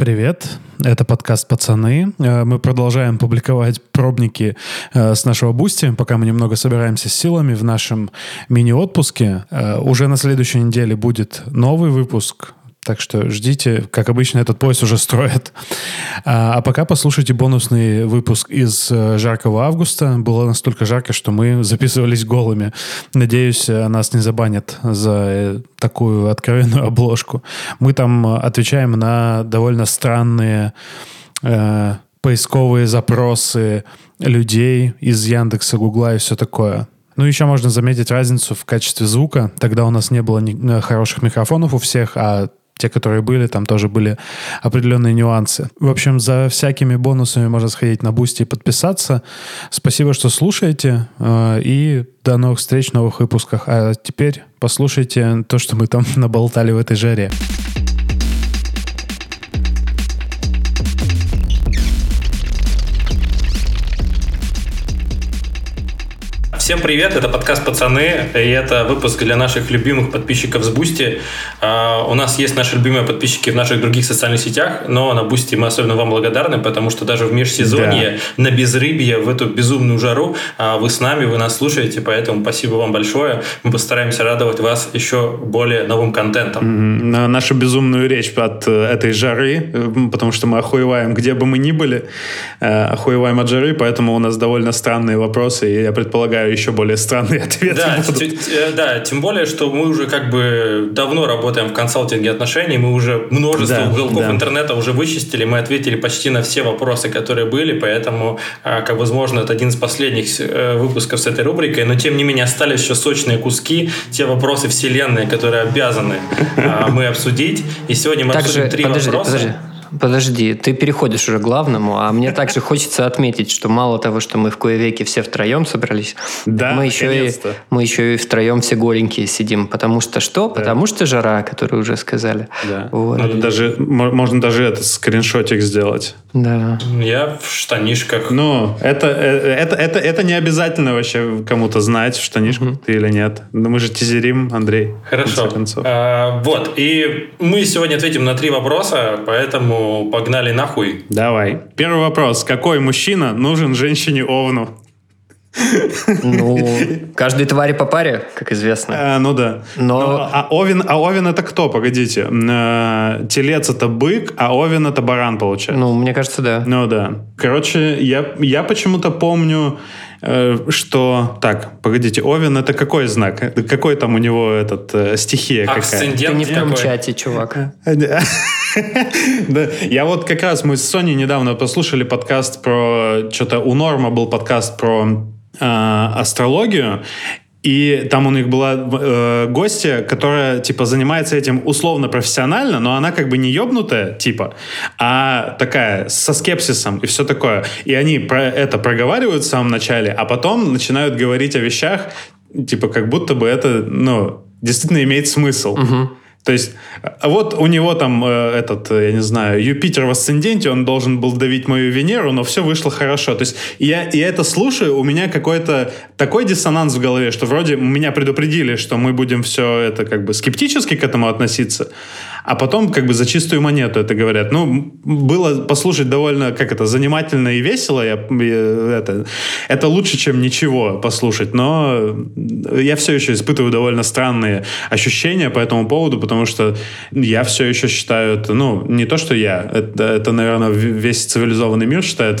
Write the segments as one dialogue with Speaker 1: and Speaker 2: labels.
Speaker 1: Привет, это подкаст «Пацаны». Э, мы продолжаем публиковать пробники э, с нашего Бусти, пока мы немного собираемся с силами в нашем мини-отпуске. Э, уже на следующей неделе будет новый выпуск так что ждите, как обычно, этот поезд уже строят. А, а пока послушайте бонусный выпуск из э, жаркого августа. Было настолько жарко, что мы записывались голыми. Надеюсь, э, нас не забанят за э, такую откровенную обложку. Мы там отвечаем на довольно странные э, поисковые запросы людей из Яндекса, Гугла и все такое. Ну, еще можно заметить разницу в качестве звука. Тогда у нас не было ни хороших микрофонов у всех, а те, которые были, там тоже были определенные нюансы. В общем, за всякими бонусами можно сходить на Бусти и подписаться. Спасибо, что слушаете. Э, и до новых встреч в новых выпусках. А теперь послушайте то, что мы там наболтали в этой жаре.
Speaker 2: Всем привет, это подкаст «Пацаны», и это выпуск для наших любимых подписчиков с Бусти. Э, у нас есть наши любимые подписчики в наших других социальных сетях, но на Бусти мы особенно вам благодарны, потому что даже в межсезонье, да. на безрыбье, в эту безумную жару э, вы с нами, вы нас слушаете, поэтому спасибо вам большое. Мы постараемся радовать вас еще более новым контентом.
Speaker 1: На нашу безумную речь от э, этой жары, э, потому что мы охуеваем, где бы мы ни были, э, охуеваем от жары, поэтому у нас довольно странные вопросы, и я предполагаю, еще более странные ответы
Speaker 2: да, будут. Э, да, тем более, что мы уже как бы давно работаем в консалтинге отношений, мы уже множество да, уголков да. интернета уже вычистили, мы ответили почти на все вопросы, которые были, поэтому, а, как возможно, это один из последних э, выпусков с этой рубрикой, но тем не менее остались еще сочные куски, те вопросы вселенной, которые обязаны а, мы обсудить. И сегодня мы обсудим три вопроса.
Speaker 3: Подожди, ты переходишь уже к главному, а мне также хочется отметить, что мало того, что мы в кое веке все втроем собрались, да, мы еще, и, мы еще и втроем все голенькие сидим. Потому что что? Да. Потому что жара, которую уже сказали.
Speaker 1: Да. Вот. Надо даже, можно даже этот скриншотик сделать.
Speaker 3: Да.
Speaker 2: Я в штанишках.
Speaker 1: Ну, это, э, это, это, это не обязательно вообще кому-то знать, в штанишках угу. ты или нет. Но мы же тизерим, Андрей.
Speaker 2: Хорошо. А, вот, и мы сегодня ответим на три вопроса, поэтому погнали нахуй.
Speaker 1: Давай. Первый вопрос. Какой мужчина нужен женщине-овну?
Speaker 3: Ну, каждой твари по паре, как известно.
Speaker 1: А, ну да. Но... Но, а, Овен, а Овен это кто? Погодите. Э, телец это бык, а Овен это баран, получается.
Speaker 3: Ну, мне кажется, да.
Speaker 1: Ну да. Короче, я, я почему-то помню Э, что... Так, погодите, Овен это какой знак? Какой там у него этот э, стихия
Speaker 2: какая? Ты
Speaker 3: не в том чате, чувак.
Speaker 1: да. Я вот как раз мы с Соней недавно послушали подкаст про... Что-то у Норма был подкаст про э, астрологию, и там у них была э, гостья, которая, типа, занимается этим условно профессионально, но она как бы не ебнутая, типа, а такая, со скепсисом и все такое. И они про это проговаривают в самом начале, а потом начинают говорить о вещах, типа, как будто бы это, ну, действительно имеет смысл. Угу. То есть, а вот у него там э, этот, э, я не знаю, Юпитер в асценденте, он должен был давить мою Венеру, но все вышло хорошо. То есть, я, я это слушаю, у меня какой-то такой диссонанс в голове, что вроде меня предупредили, что мы будем все это как бы скептически к этому относиться, а потом как бы за чистую монету это говорят. Ну, было послушать довольно, как это, занимательно и весело. Я, это, это лучше, чем ничего послушать, но я все еще испытываю довольно странные ощущения по этому поводу, потому что я все еще считаю это, ну, не то, что я, это, это наверное, весь цивилизованный мир считает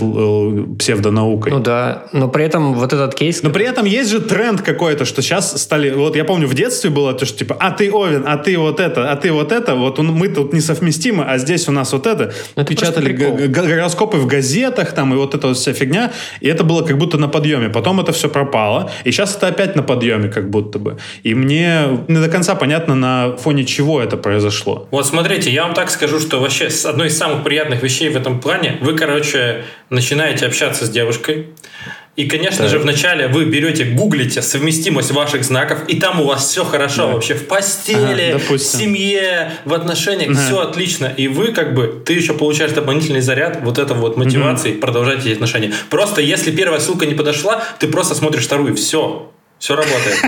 Speaker 1: псевдонаукой.
Speaker 3: Ну да, но при этом вот этот кейс...
Speaker 1: Но при этом есть же тренд какой-то, что сейчас стали... Вот я помню, в детстве было то, что типа, а ты Овен, а ты вот это, а ты вот это, вот вот мы тут несовместимы, а здесь у нас вот это. это Печатали гороскопы в газетах там и вот эта вот вся фигня, и это было как будто на подъеме. Потом это все пропало, и сейчас это опять на подъеме как будто бы. И мне не до конца понятно, на фоне чего это произошло.
Speaker 2: Вот смотрите, я вам так скажу, что вообще одной из самых приятных вещей в этом плане, вы, короче, начинаете общаться с девушкой, и, конечно так. же, вначале вы берете, гуглите совместимость ваших знаков, и там у вас все хорошо да. вообще в постели, ага, в семье, в отношениях, ага. все отлично. И вы как бы, ты еще получаешь дополнительный заряд вот этого вот мотивации угу. продолжать эти отношения. Просто если первая ссылка не подошла, ты просто смотришь вторую, все. Все работает.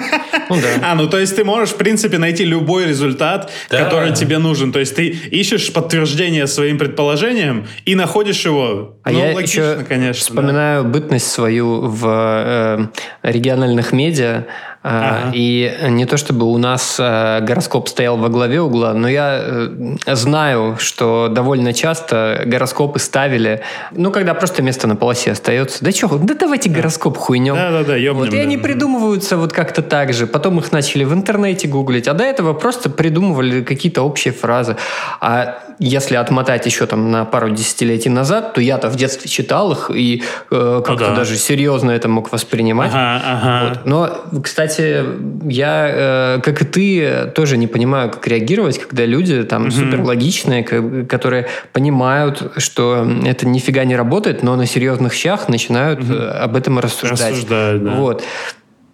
Speaker 1: Ну, да. А, ну то есть ты можешь, в принципе, найти любой результат, да. который тебе нужен. То есть ты ищешь подтверждение своим предположениям и находишь его.
Speaker 3: А ну, я логично, еще конечно, вспоминаю да. бытность свою в э, региональных медиа. Ага. И не то чтобы у нас э, гороскоп стоял во главе угла, но я э, знаю, что довольно часто гороскопы ставили, ну, когда просто место на полосе остается. Да что, да давайте гороскоп хуйнем.
Speaker 1: Да-да-да,
Speaker 3: вот, И они придумываются вот как-то так же. Потом их начали в интернете гуглить, а до этого просто придумывали какие-то общие фразы. А если отмотать еще там на пару десятилетий назад, то я-то в детстве читал их и э, как-то ага. даже серьезно это мог воспринимать. Ага, ага. Вот. Но, кстати, я, э, как и ты, тоже не понимаю, как реагировать, когда люди там суперлогичные, которые понимают, что это нифига не работает, но на серьезных щах начинают угу. об этом рассуждать. Рассуждают, да. Вот.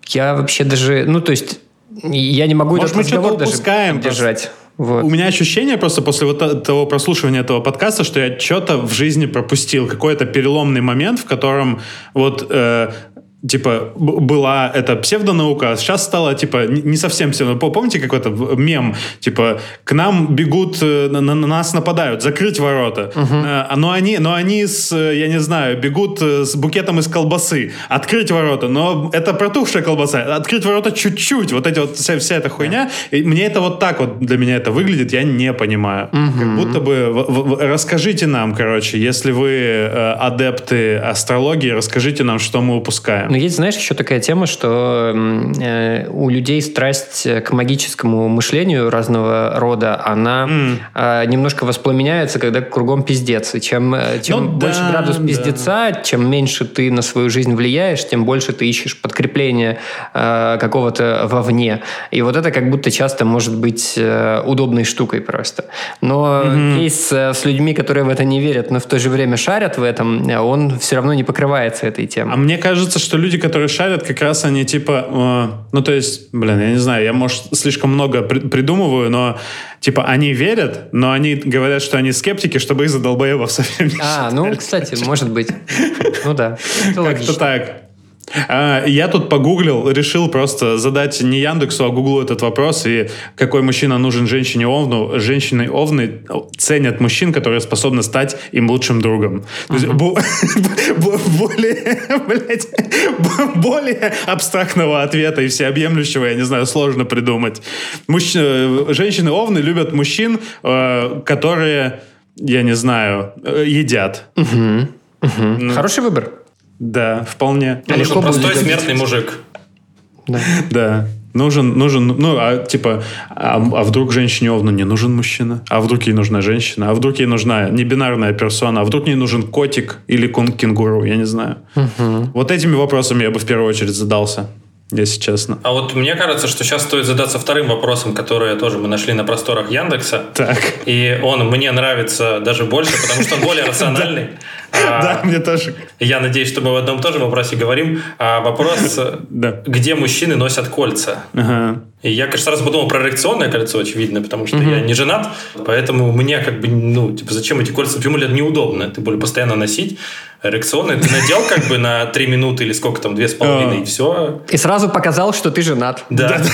Speaker 3: Я вообще даже, ну, то есть, я не могу
Speaker 1: Может, этот разговор даже поддержать. Вот. У меня ощущение просто после вот того прослушивания этого подкаста, что я что-то в жизни пропустил, какой-то переломный момент, в котором вот э, типа, была эта псевдонаука, а сейчас стала, типа, не совсем псевдонаука. Помните какой-то мем? Типа, к нам бегут, э, на, на нас нападают, закрыть ворота. Uh-huh. Но, они, но они с, я не знаю, бегут э, с букетом из колбасы. Открыть ворота, но это протухшая колбаса. Открыть ворота чуть-чуть. Вот эти вот, вся, вся эта хуйня. И мне это вот так вот для меня это выглядит, я не понимаю. Uh-huh. Как будто бы... В, в, расскажите нам, короче, если вы э, адепты астрологии, расскажите нам, что мы упускаем.
Speaker 3: Но есть, знаешь, еще такая тема, что э, у людей страсть к магическому мышлению разного рода, она mm. э, немножко воспламеняется, когда кругом пиздец. И чем, э, чем ну, больше да, градус пиздеца, да. чем меньше ты на свою жизнь влияешь, тем больше ты ищешь подкрепление э, какого-то вовне. И вот это как будто часто может быть э, удобной штукой просто. Но mm-hmm. кейс э, с людьми, которые в это не верят, но в то же время шарят в этом, он все равно не покрывается этой темой.
Speaker 1: А мне кажется, что люди, которые шарят, как раз они типа, э, ну то есть, блин, я не знаю, я может слишком много при- придумываю, но типа они верят, но они говорят, что они скептики, чтобы их за долбоебов совсем не
Speaker 3: А, ну, кстати, может быть. Ну да.
Speaker 1: Как-то так. А, я тут погуглил, решил просто задать не Яндексу, а Гуглу этот вопрос, и какой мужчина нужен женщине-овну. Женщины-овны ценят мужчин, которые способны стать им лучшим другом. То есть более, более абстрактного ответа и всеобъемлющего, я не знаю, сложно придумать. Женщины-овны любят мужчин, э, которые, я не знаю, э, едят.
Speaker 3: Ну. Хороший выбор.
Speaker 1: Да, вполне.
Speaker 2: А легко простой смертный мужик.
Speaker 1: Да. да. Нужен, нужен, ну, а типа, а, а вдруг женщине овну не нужен мужчина? А вдруг ей нужна женщина? А вдруг ей нужна небинарная персона? А вдруг ей нужен котик или кенгуру? Я не знаю. Угу. Вот этими вопросами я бы в первую очередь задался если честно.
Speaker 2: А вот мне кажется, что сейчас стоит задаться вторым вопросом, который тоже мы нашли на просторах Яндекса.
Speaker 1: Так.
Speaker 2: И он мне нравится даже больше, потому что он более рациональный.
Speaker 1: Да, мне тоже.
Speaker 2: Я надеюсь, что мы в одном тоже вопросе говорим. А вопрос, где мужчины носят кольца? И я, конечно, сразу подумал про эрекционное кольцо, очевидно, потому что я не женат, поэтому мне как бы, ну, типа, зачем эти кольца? Почему это неудобно? Ты более постоянно носить. Эрекционное ты надел как бы на 3 минуты или сколько там, 2,5 и все.
Speaker 3: И сразу показал, что ты женат.
Speaker 2: Да.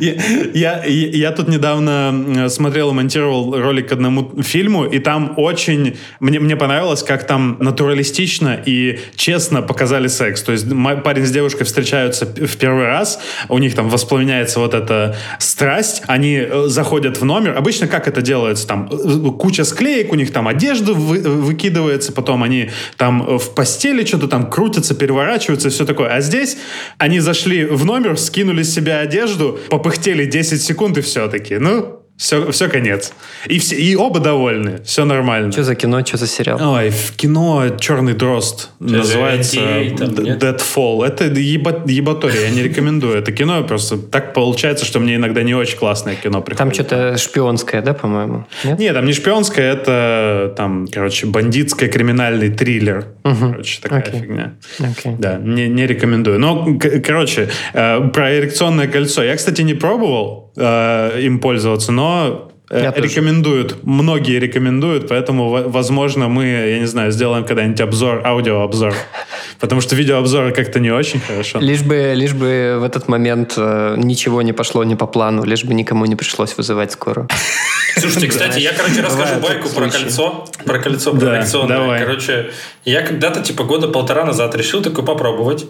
Speaker 1: Я, я, я тут недавно смотрел и монтировал ролик к одному фильму, и там очень... Мне, мне понравилось, как там натуралистично и честно показали секс. То есть парень с девушкой встречаются в первый раз, у них там воспламеняется вот эта страсть, они э, заходят в номер. Обычно как это делается? Там э, куча склеек, у них там одежда вы, выкидывается, потом они там в постели что-то там крутятся, переворачиваются, все такое. А здесь они зашли в номер, скинули с себя одежду, попыхтели 10 секунд и все-таки. Ну, все, все конец. И, все, и оба довольны. Все нормально.
Speaker 3: Что за кино, что за сериал?
Speaker 1: Ой, в кино «Черный дрозд» Это называется Deadfall. Это еба, ебатория, я не рекомендую. Это кино просто так получается, что мне иногда не очень классное кино приходит.
Speaker 3: Там что-то шпионское, да, по-моему?
Speaker 1: Нет? Нет, там не шпионское, это там, короче, бандитский криминальный триллер. Угу. Короче, такая Окей. фигня. Окей. Да, не, не рекомендую. Но, короче, э, про эрекционное кольцо. Я, кстати, не пробовал э, им пользоваться, но Э, я рекомендуют, тоже. многие рекомендуют, поэтому, возможно, мы, я не знаю, сделаем когда-нибудь обзор, аудиообзор Потому что видеообзоры как-то не очень хорошо.
Speaker 3: Лишь бы, лишь бы в этот момент э, ничего не пошло не по плану, лишь бы никому не пришлось вызывать скорую.
Speaker 2: Слушайте, кстати, я, короче, расскажу байку про кольцо. Про кольцо, про. Короче, я когда-то, типа, года полтора назад решил такое попробовать.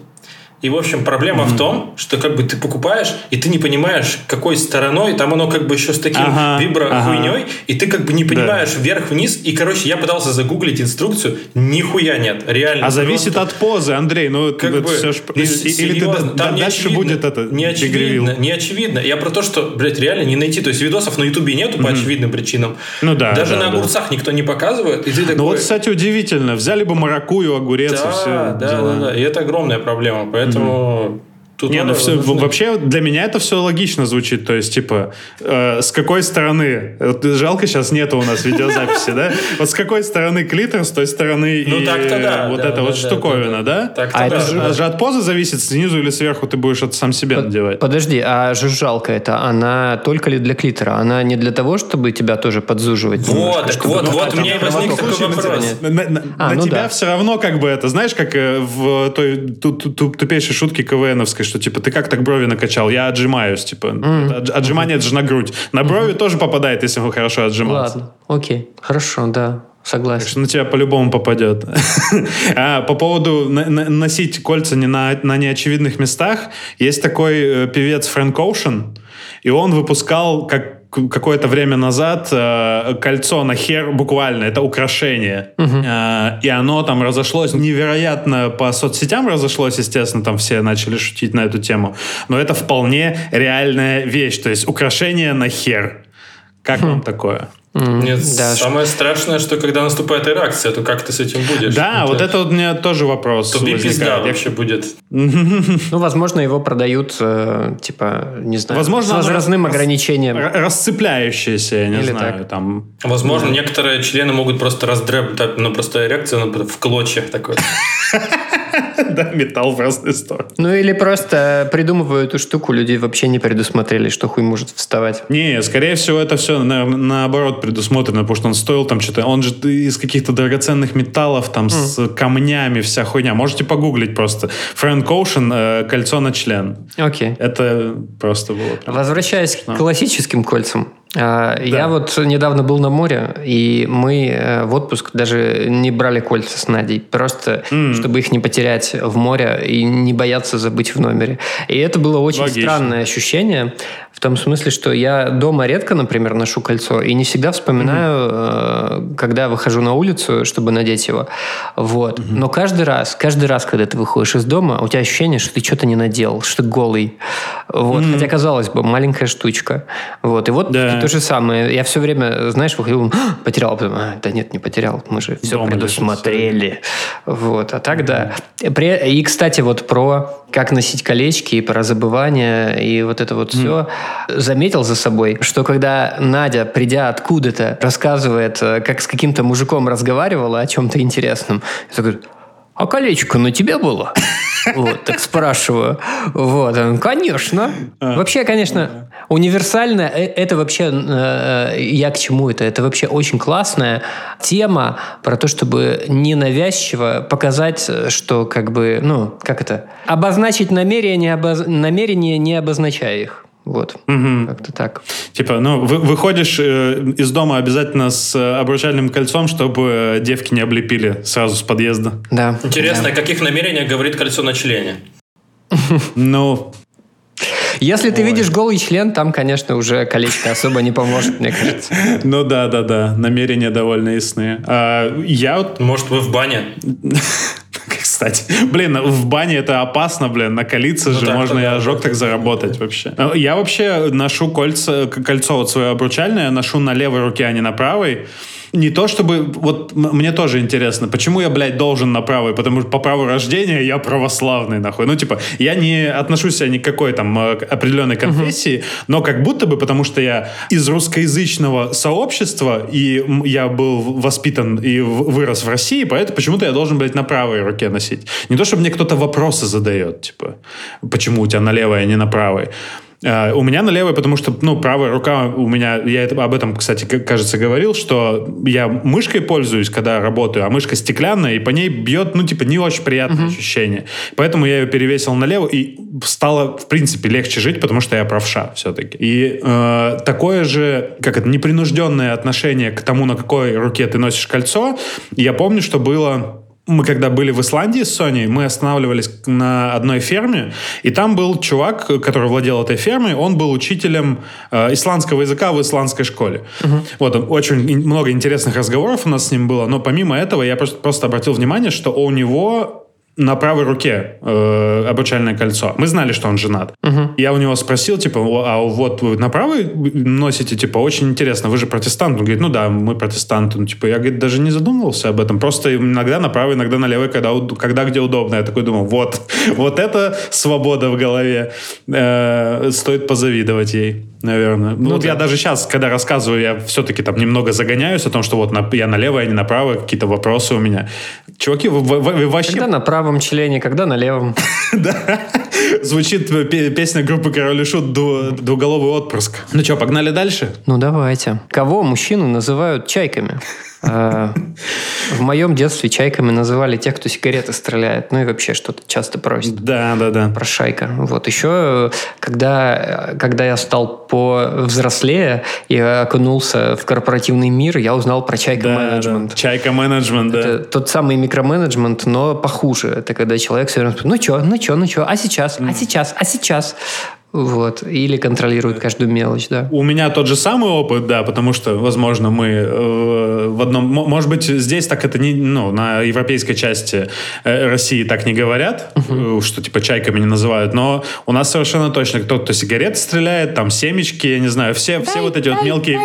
Speaker 2: И, в общем, проблема mm-hmm. в том, что как бы ты покупаешь, и ты не понимаешь, какой стороной, там оно как бы еще с таким ага, вибро-хуйней, ага. и ты как бы не понимаешь да. вверх-вниз, и, короче, я пытался загуглить инструкцию, нихуя нет, реально.
Speaker 1: А зависит от позы, Андрей, ну, как это бы, все ж... Ну, или ты, там да, не дальше очевидно, будет это
Speaker 2: не очевидно, не очевидно. Я про то, что, блядь, реально не найти, то есть видосов на ютубе нету mm-hmm. по очевидным причинам. Ну да. Даже да, на огурцах да. никто не показывает, и ты такой...
Speaker 1: Ну вот, кстати, удивительно, взяли бы маракую, огурец да, и все.
Speaker 2: Да, да, да, и это огромная проблема, поэтому... 음.
Speaker 1: 저 Тут не, ну все, вообще для меня это все логично звучит. То есть, типа, э, с какой стороны... Вот, жалко, сейчас нету у нас видеозаписи, да? Вот с какой стороны клитор, с той стороны ну, и да, вот эта вот штуковина, да? А это же от позы зависит, снизу или сверху ты будешь это сам себе надевать.
Speaker 3: Подожди, а жужжалка это, она только ли для клитора? Она не для того, чтобы тебя тоже подзуживать?
Speaker 2: Вот, так вот, вот у меня и возник такой вопрос.
Speaker 1: На а, ну тебя все равно как бы это, знаешь, как э, в той тупейшей шутке КВНовской, что типа ты как так брови накачал? Я отжимаюсь, типа. Mm. Отжимание это же на грудь. На брови mm-hmm. тоже попадает, если вы хорошо отжиматься.
Speaker 3: Ладно, окей, хорошо, да. Согласен. Так
Speaker 1: что на тебя по-любому попадет. а, по поводу на- на- носить кольца не на, на неочевидных местах, есть такой э, певец Фрэнк Оушен, и он выпускал как какое-то время назад э, кольцо на хер буквально это украшение. Угу. э, и оно там разошлось невероятно по соцсетям разошлось естественно там все начали шутить на эту тему. Но это вполне реальная вещь то есть украшение на хер как хм. вам такое
Speaker 2: Нет, да, самое что... страшное, что когда наступает реакция, то как ты с этим будешь?
Speaker 1: Да, вот это вот у меня тоже вопрос.
Speaker 2: То пизда вообще будет.
Speaker 3: Ну, возможно, его продают, э, типа, не знаю, возможно, с возрастным рас... ограничением.
Speaker 1: Расцепляющееся, я не Или знаю. Так. Там...
Speaker 2: Возможно, да. некоторые члены могут просто раздреб... Ну, просто реакция ну, в клочья такой.
Speaker 1: Да, металл в разные стороны.
Speaker 3: Ну или просто придумываю эту штуку, люди вообще не предусмотрели, что хуй может вставать.
Speaker 1: Не, скорее всего, это все на, наоборот предусмотрено, потому что он стоил там что-то, он же из каких-то драгоценных металлов, там, mm. с камнями, вся хуйня. Можете погуглить просто. Фрэнк Оушен, э, кольцо на член.
Speaker 3: Окей. Okay.
Speaker 1: Это просто было.
Speaker 3: Прям... Возвращаясь к классическим кольцам. А, да. Я вот недавно был на море, и мы э, в отпуск даже не брали кольца с Надей, просто mm. чтобы их не потерять в море и не бояться забыть в номере. И это было очень Логично. странное ощущение, в том смысле, что я дома редко, например, ношу кольцо, и не всегда вспоминаю, mm-hmm. когда выхожу на улицу, чтобы надеть его. Вот. Mm-hmm. Но каждый раз, каждый раз, когда ты выходишь из дома, у тебя ощущение, что ты что-то не надел, что ты голый. Вот. Mm-hmm. Хотя, казалось бы, маленькая штучка. Вот. И вот да. то же самое. Я все время, знаешь, выходил, «А, потерял, потом, а, да нет, не потерял, мы же все Дома предусмотрели. Вот. А так, да. И, кстати, вот про как носить колечки, и про забывание, и вот это вот mm. все. Заметил за собой, что когда Надя, придя откуда-то, рассказывает, э, как с каким-то мужиком разговаривала о чем-то интересном, я такой, а колечко на тебе было? Вот, так спрашиваю. Вот, он, конечно. А. Вообще, конечно, универсально, э, это вообще, э, я к чему это? Это вообще очень классная тема про то, чтобы ненавязчиво показать, что как бы, ну, как это, обозначить намерения, обоз... намерения не обозначая их. Вот, угу. как-то так.
Speaker 1: Типа, ну, вы, выходишь э, из дома обязательно с э, обручальным кольцом, чтобы э, девки не облепили сразу с подъезда.
Speaker 3: Да.
Speaker 2: Интересно,
Speaker 3: да.
Speaker 2: о каких намерениях говорит кольцо на члене?
Speaker 1: Ну,
Speaker 3: если ты видишь голый член, там, конечно, уже колечко особо не поможет, мне кажется.
Speaker 1: Ну да, да, да. Намерения довольно ясные. А, я вот...
Speaker 2: Может, вы в бане?
Speaker 1: кстати. Блин, в бане это опасно, блин, накалиться ну, же, так, можно и ожог так заработать вообще. Я вообще ношу кольца, кольцо вот свое обручальное, ношу на левой руке, а не на правой не то чтобы... Вот мне тоже интересно, почему я, блядь, должен на правый? Потому что по праву рождения я православный, нахуй. Ну, типа, я не отношусь себя ни к какой там э, определенной конфессии, uh-huh. но как будто бы, потому что я из русскоязычного сообщества, и я был воспитан и вырос в России, поэтому почему-то я должен, блядь, на правой руке носить. Не то, чтобы мне кто-то вопросы задает, типа, почему у тебя на левой, а не на правой. Uh, у меня на левой, потому что, ну, правая рука у меня, я это, об этом, кстати, кажется, говорил, что я мышкой пользуюсь, когда работаю, а мышка стеклянная, и по ней бьет, ну, типа, не очень приятное uh-huh. ощущение. Поэтому я ее перевесил налево, и стало, в принципе, легче жить, потому что я правша все-таки. И э, такое же, как это, непринужденное отношение к тому, на какой руке ты носишь кольцо, я помню, что было мы когда были в Исландии с Соней, мы останавливались на одной ферме, и там был чувак, который владел этой фермой, он был учителем э, исландского языка в исландской школе. Угу. Вот, очень много интересных разговоров у нас с ним было, но помимо этого я просто, просто обратил внимание, что у него на правой руке э, обручальное кольцо. Мы знали, что он женат. Угу. Я у него спросил, типа, а вот вы на правой носите, типа, очень интересно, вы же протестант. Он говорит, ну да, мы протестанты. Ну, типа, я, говорит, даже не задумывался об этом. Просто иногда на правой, иногда на левой, когда, когда где удобно. Я такой думал, вот, вот это свобода в голове. Э, стоит позавидовать ей наверное. Ну, ну вот да. я даже сейчас, когда рассказываю, я все-таки там немного загоняюсь о том, что вот на, я налево, а не направо, какие-то вопросы у меня. Чуваки, вы, вы, вы вообще...
Speaker 3: Когда на правом члене, когда на левом.
Speaker 1: Да. Звучит песня группы Король и Шут «Двуголовый отпрыск». Ну что, погнали дальше?
Speaker 3: Ну давайте. Кого мужчины называют чайками? Э, в моем детстве чайками называли тех, кто сигареты стреляет, ну и вообще что-то часто просит.
Speaker 1: Да, да, да.
Speaker 3: Про шайка. Вот еще, когда, когда я стал повзрослее и окунулся в корпоративный мир, я узнал про чайка-менеджмент. Да,
Speaker 1: да. Чайка-менеджмент, да.
Speaker 3: Это тот самый микроменеджмент, но похуже. Это когда человек все время спрашивает, ну что, ну что, ну что, а сейчас, а сейчас, а сейчас? Вот. Или контролирует каждую мелочь, да.
Speaker 1: У меня тот же самый опыт, да, потому что, возможно, мы э, в одном... Может быть, здесь так это не... Ну, на европейской части э, России так не говорят, uh-huh. что типа чайками не называют, но у нас совершенно точно кто-то кто сигарет стреляет, там семечки, я не знаю, все, дай, все вот эти дай, вот мелкие...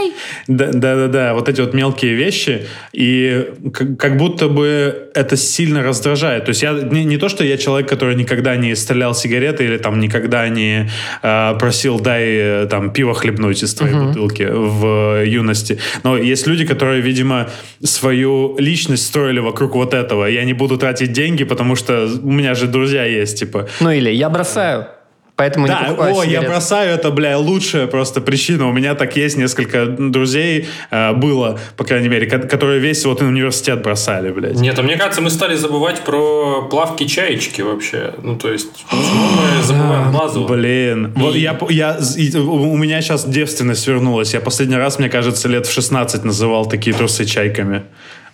Speaker 1: Да-да-да, вот эти вот мелкие вещи, и как, как будто бы это сильно раздражает. То есть я... Не, не то, что я человек, который никогда не стрелял сигареты или там никогда не э, просил, дай э, там пиво хлебнуть из твоей uh-huh. бутылки в юности. Но есть люди, которые, видимо, свою личность строили вокруг вот этого. Я не буду тратить деньги, потому что у меня же друзья есть, типа.
Speaker 3: Ну или я бросаю. Поэтому
Speaker 1: да,
Speaker 3: не покупаю
Speaker 1: о,
Speaker 3: сигарет.
Speaker 1: я бросаю, это, бля, лучшая просто причина. У меня так есть несколько друзей, э, было, по крайней мере, которые весь вот университет бросали, блядь.
Speaker 2: Нет, а мне кажется, мы стали забывать про плавки чаечки вообще. Ну, то есть, почему мы забываем базу?
Speaker 1: Блин. И... Вот я, я, у меня сейчас девственность вернулась. Я последний раз, мне кажется, лет в 16 называл такие трусы чайками.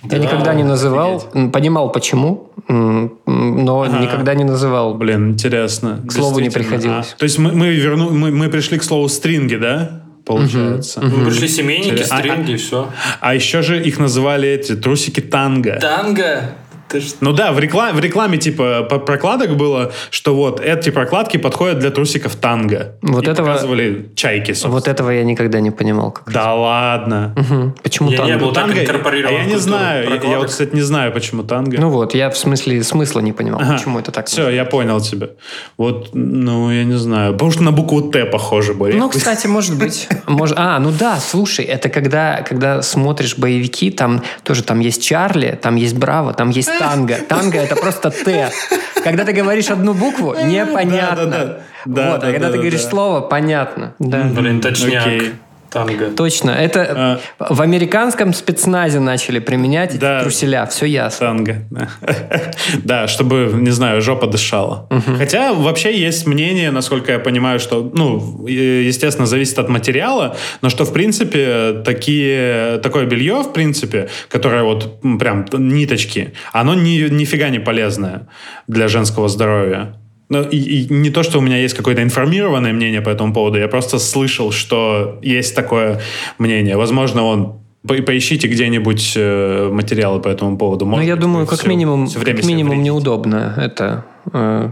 Speaker 3: Я да, никогда не называл, офигеть. понимал почему, но ага. никогда не называл.
Speaker 1: Блин, интересно.
Speaker 3: К слову не приходилось.
Speaker 1: А, то есть мы, мы, верну, мы, мы пришли к слову стринги, да? Получается.
Speaker 2: Угу. Мы пришли семейники, стринги, а, и все.
Speaker 1: А еще же их называли эти трусики танго.
Speaker 2: Танго?
Speaker 1: Ну да, в рекламе, в рекламе типа прокладок было, что вот эти прокладки подходят для трусиков танго.
Speaker 3: Вот и этого
Speaker 1: показывали чайки. Собственно.
Speaker 3: Вот этого я никогда не понимал.
Speaker 1: Как да это. ладно.
Speaker 3: Угу. Почему
Speaker 2: я
Speaker 3: танго?
Speaker 2: Не был танго, а
Speaker 1: я не знаю. Я, я вот, кстати, не знаю, почему танго.
Speaker 3: Ну вот, я в смысле смысла не понимал, ага. почему это так.
Speaker 1: Все, я понял тебя. Вот, ну, я не знаю. Потому что на букву Т похоже были.
Speaker 3: Ну, кстати, может быть. Может... А, ну да, слушай, это когда, когда смотришь боевики, там тоже там есть Чарли, там есть Браво, там есть танго. Танго это просто Т. Когда ты говоришь одну букву, непонятно. Да, да, да. Вот, а когда ты говоришь слово, понятно.
Speaker 2: Блин, точняк. Танго.
Speaker 3: Точно. Это а, в американском спецназе начали применять да, эти труселя. Все ясно.
Speaker 1: Танго. Да, чтобы, не знаю, жопа дышала. Хотя вообще есть мнение, насколько я понимаю, что, ну, естественно, зависит от материала, но что, в принципе, такие, такое белье, в принципе, которое вот прям ниточки, оно ни, нифига не полезное для женского здоровья. Ну, и, и не то, что у меня есть какое-то информированное мнение по этому поводу, я просто слышал, что есть такое мнение. Возможно, он по поищите где-нибудь э, материалы по этому поводу.
Speaker 3: Ну, я думаю, как все, минимум, все время как минимум неудобно это.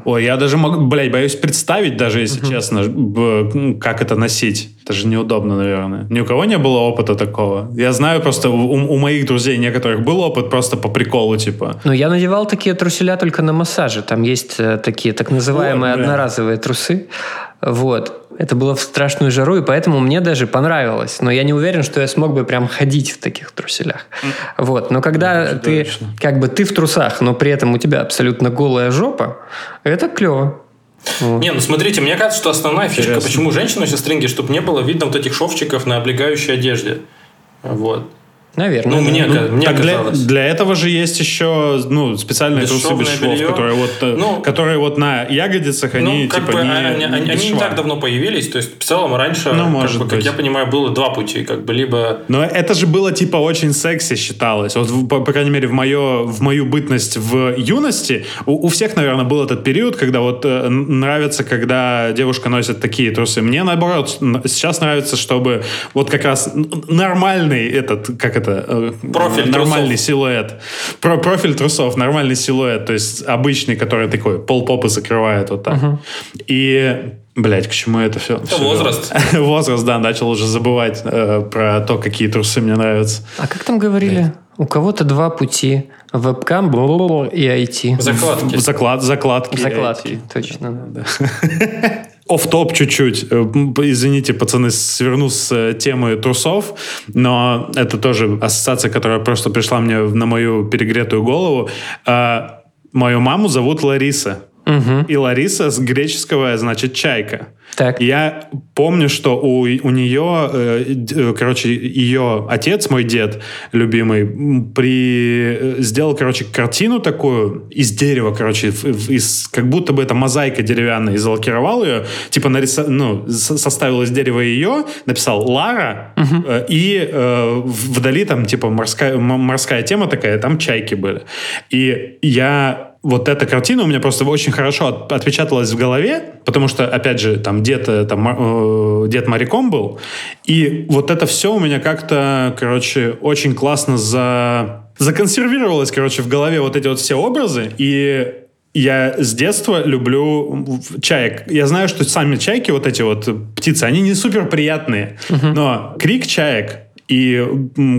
Speaker 1: Ой, я даже, могу, блядь, боюсь представить даже, если честно, ну, как это носить. Это же неудобно, наверное. Ни у кого не было опыта такого. Я знаю просто, у, у моих друзей некоторых был опыт просто по приколу, типа.
Speaker 3: Ну, я надевал такие труселя только на массаже. Там есть э, такие так называемые Ой, одноразовые трусы. Вот. Это было в страшную жару, и поэтому мне даже понравилось. Но я не уверен, что я смог бы прям ходить в таких труселях. Вот. Но когда ну, ты, точно. как бы ты в трусах, но при этом у тебя абсолютно голая жопа, это клево.
Speaker 2: Вот. Не, ну смотрите, мне кажется, что основная фишка, Интересно. почему женщины носят стринги, чтобы не было видно вот этих шовчиков на облегающей одежде. Вот.
Speaker 3: Наверное.
Speaker 2: Ну, мне, ну, мне так
Speaker 1: для, для этого же есть еще ну, специальные трусы без швов, белье. которые вот, э, ну, которые вот на ягодицах, они ну, как типа бы, не,
Speaker 2: они, они, они не так давно появились, то есть в целом раньше, ну, может как, бы, как я понимаю, было два пути, как бы либо...
Speaker 1: Но это же было типа очень секси считалось. Вот, по, по крайней мере, в, мое, в мою бытность в юности у, у всех, наверное, был этот период, когда вот э, нравится, когда девушка носит такие трусы. Мне, наоборот, сейчас нравится, чтобы вот как раз нормальный этот, как это,
Speaker 2: э, профиль
Speaker 1: нормальный
Speaker 2: трусов.
Speaker 1: силуэт. Про профиль трусов, нормальный силуэт, то есть обычный, который такой пол попы закрывает вот так. Угу. И Блять, к чему это все?
Speaker 2: Это все возраст.
Speaker 1: возраст, да, начал уже забывать э, про то, какие трусы мне нравятся.
Speaker 3: А как там говорили? Блядь. У кого-то два пути. Вебкам и IT.
Speaker 2: Закладки.
Speaker 1: Заклад, закладки.
Speaker 3: Закладки, точно. Да.
Speaker 1: оф-топ чуть-чуть. Э, извините, пацаны, сверну с э, темы трусов, но это тоже ассоциация, которая просто пришла мне на мою перегретую голову. А, мою маму зовут Лариса. Угу. И Лариса с греческого значит чайка.
Speaker 3: Так.
Speaker 1: Я помню, что у, у нее, э, э, короче, ее отец, мой дед любимый, при, э, сделал, короче, картину такую из дерева, короче, из, как будто бы это мозаика деревянная, и залакировал ее, типа нарисовал, ну, составил из дерева ее, написал Лара, угу. э, и э, вдали там, типа, морская, морская тема такая, там чайки были. И я вот эта картина у меня просто очень хорошо отпечаталась в голове, потому что, опять же, там дед, э, там, э, дед моряком был, и вот это все у меня как-то, короче, очень классно за... законсервировалось, короче, в голове вот эти вот все образы, и я с детства люблю чаек. Я знаю, что сами чайки, вот эти вот птицы, они не супер приятные, uh-huh. но крик чаек и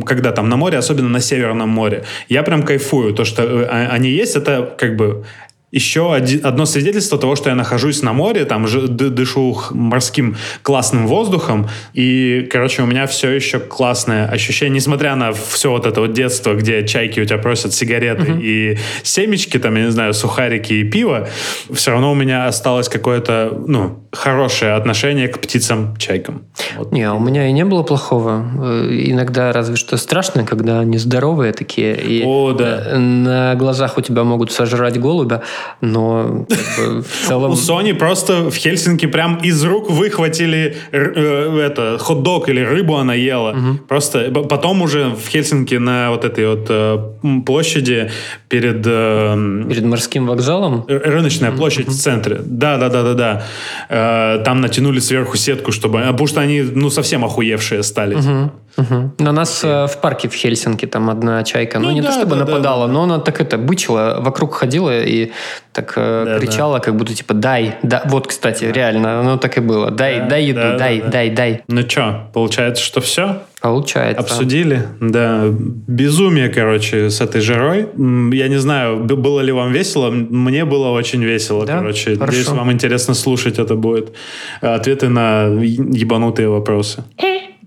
Speaker 1: когда там на море, особенно на Северном море, я прям кайфую. То, что э, а, они есть, это как бы еще один, одно свидетельство того, что я нахожусь на море, там дышу морским классным воздухом, и, короче, у меня все еще классное ощущение, несмотря на все вот это вот детство, где чайки у тебя просят сигареты uh-huh. и семечки, там, я не знаю, сухарики и пиво, все равно у меня осталось какое-то, ну, хорошее отношение к птицам-чайкам.
Speaker 3: Вот. Не, а у меня и не было плохого. Э, иногда разве что страшно, когда они здоровые такие, и
Speaker 1: О, да.
Speaker 3: на глазах у тебя могут сожрать голубя, но как бы, в целом...
Speaker 1: У Sony просто в Хельсинки прям из рук выхватили э, это, хот-дог или рыбу она ела. Угу. Просто потом уже в Хельсинки на вот этой вот э, площади перед... Э,
Speaker 3: перед морским вокзалом?
Speaker 1: Рыночная площадь угу. в центре. Да, да, да, да, да. Э, там натянули сверху сетку, чтобы... Потому что они, ну, совсем охуевшие стали.
Speaker 3: Угу. Угу. На нас э, в парке в Хельсинки там одна чайка, ну, ну не да, то чтобы да, нападала, да. но она так это бычила, вокруг ходила и так э, да, кричала, да. как будто типа дай, да, вот, кстати, да. реально, оно так и было, дай, да, дай еду, да, дай, да, дай, дай.
Speaker 1: Ну что, получается, что все?
Speaker 3: Получается.
Speaker 1: Обсудили, да. Безумие, короче, с этой жарой. Я не знаю, было ли вам весело. Мне было очень весело, да? короче. Хорошо. Надеюсь, вам интересно слушать это будет. Ответы на ебанутые вопросы.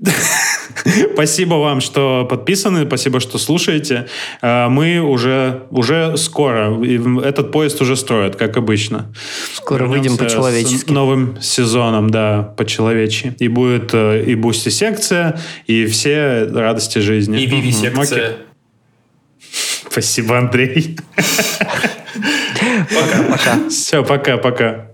Speaker 1: Спасибо вам, что подписаны, спасибо, что слушаете. А, мы уже, уже скоро, этот поезд уже строят, как обычно.
Speaker 3: Скоро выйдем по-человечески.
Speaker 1: С новым сезоном, да, по-человечьи. И будет э, и бусти-секция, и все радости жизни.
Speaker 2: И виви-секция.
Speaker 1: Спасибо, Андрей.
Speaker 3: Пока-пока.
Speaker 1: Все, пока-пока.